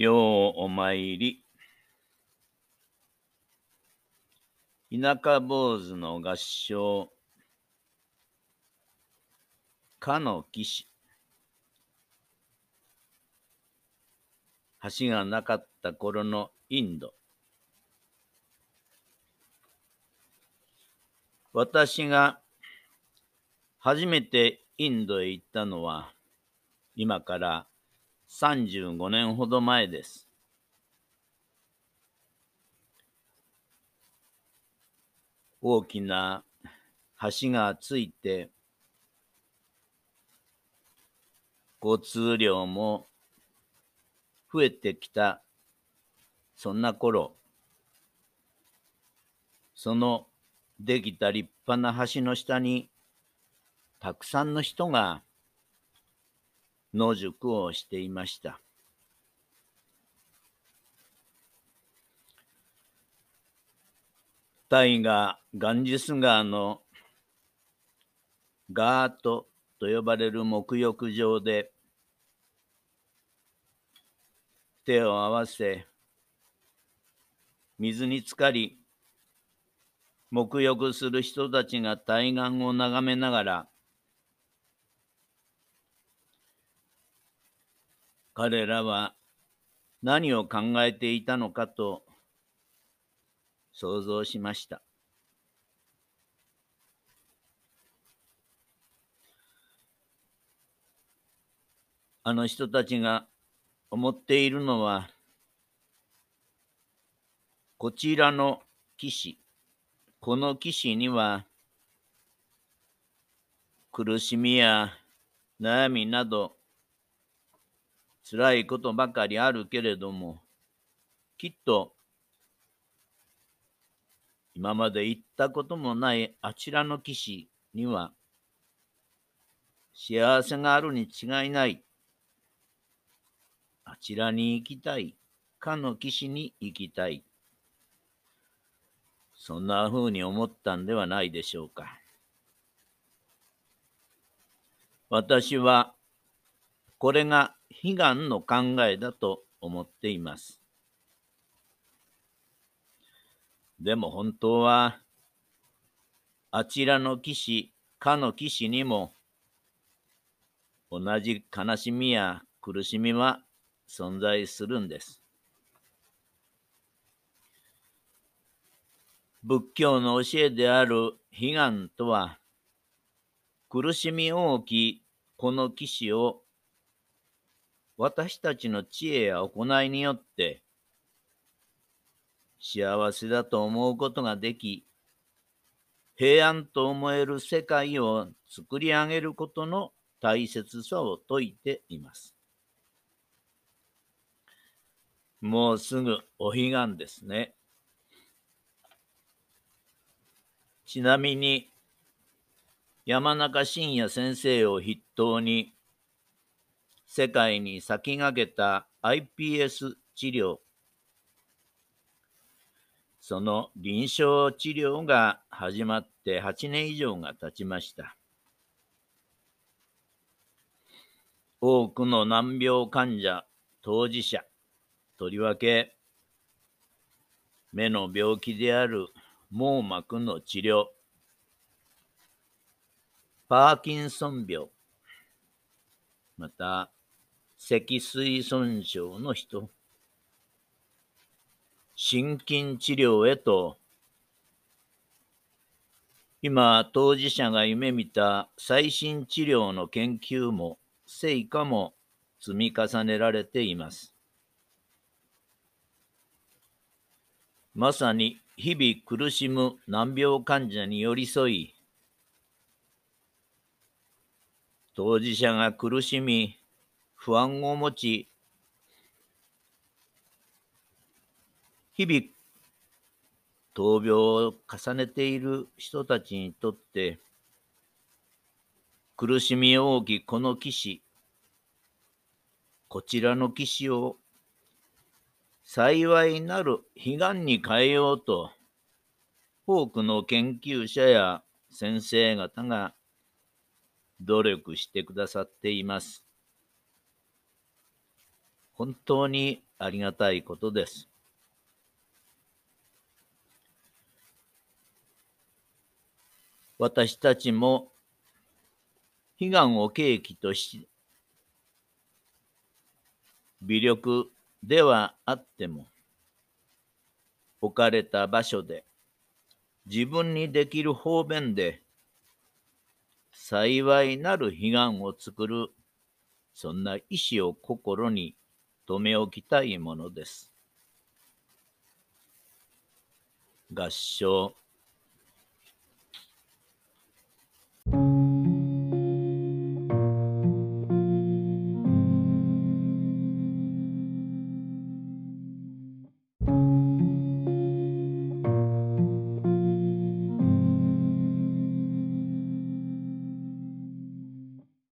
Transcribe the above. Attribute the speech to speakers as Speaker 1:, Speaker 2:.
Speaker 1: ようお参り。田舎坊主の合唱。かの騎士。橋がなかった頃のインド。私が初めてインドへ行ったのは今から35年ほど前です。大きな橋がついて、交通量も増えてきた、そんな頃、そのできた立派な橋の下に、たくさんの人が野宿をしていました。大河ガンジス川のガートと呼ばれる沐浴場で手を合わせ水に浸かり沐浴する人たちが対岸を眺めながら彼らは何を考えていたのかと想像しました。あの人たちが思っているのは、こちらの騎士、この騎士には、苦しみや悩みなど辛いことばかりあるけれども、きっと今まで行ったこともないあちらの岸には幸せがあるに違いない。あちらに行きたい。かの岸に行きたい。そんな風に思ったんではないでしょうか。私はこれが悲願の考えだと思っています。でも本当は、あちらの騎士、かの騎士にも、同じ悲しみや苦しみは存在するんです。仏教の教えである悲願とは、苦しみ大きこの騎士を私たちの知恵や行いによって幸せだと思うことができ、平安と思える世界を作り上げることの大切さを説いています。もうすぐお彼岸ですね。ちなみに、山中伸也先生を筆頭に、世界に先駆けた iPS 治療。その臨床治療が始まって8年以上が経ちました。多くの難病患者、当事者、とりわけ目の病気である網膜の治療、パーキンソン病、また脊髄損傷の人、心筋治療へと、今、当事者が夢見た最新治療の研究も成果も積み重ねられています。まさに日々苦しむ難病患者に寄り添い、当事者が苦しみ、不安を持ち、日々闘病を重ねている人たちにとって、苦しみ大きこの騎士、こちらの騎士を幸いなる悲願に変えようと、多くの研究者や先生方が努力してくださっています。本当にありがたいことです。私たちも悲願を契機とし、微力ではあっても、置かれた場所で自分にできる方便で幸いなる悲願を作るそんな意志を心に留め置きたいものです。合唱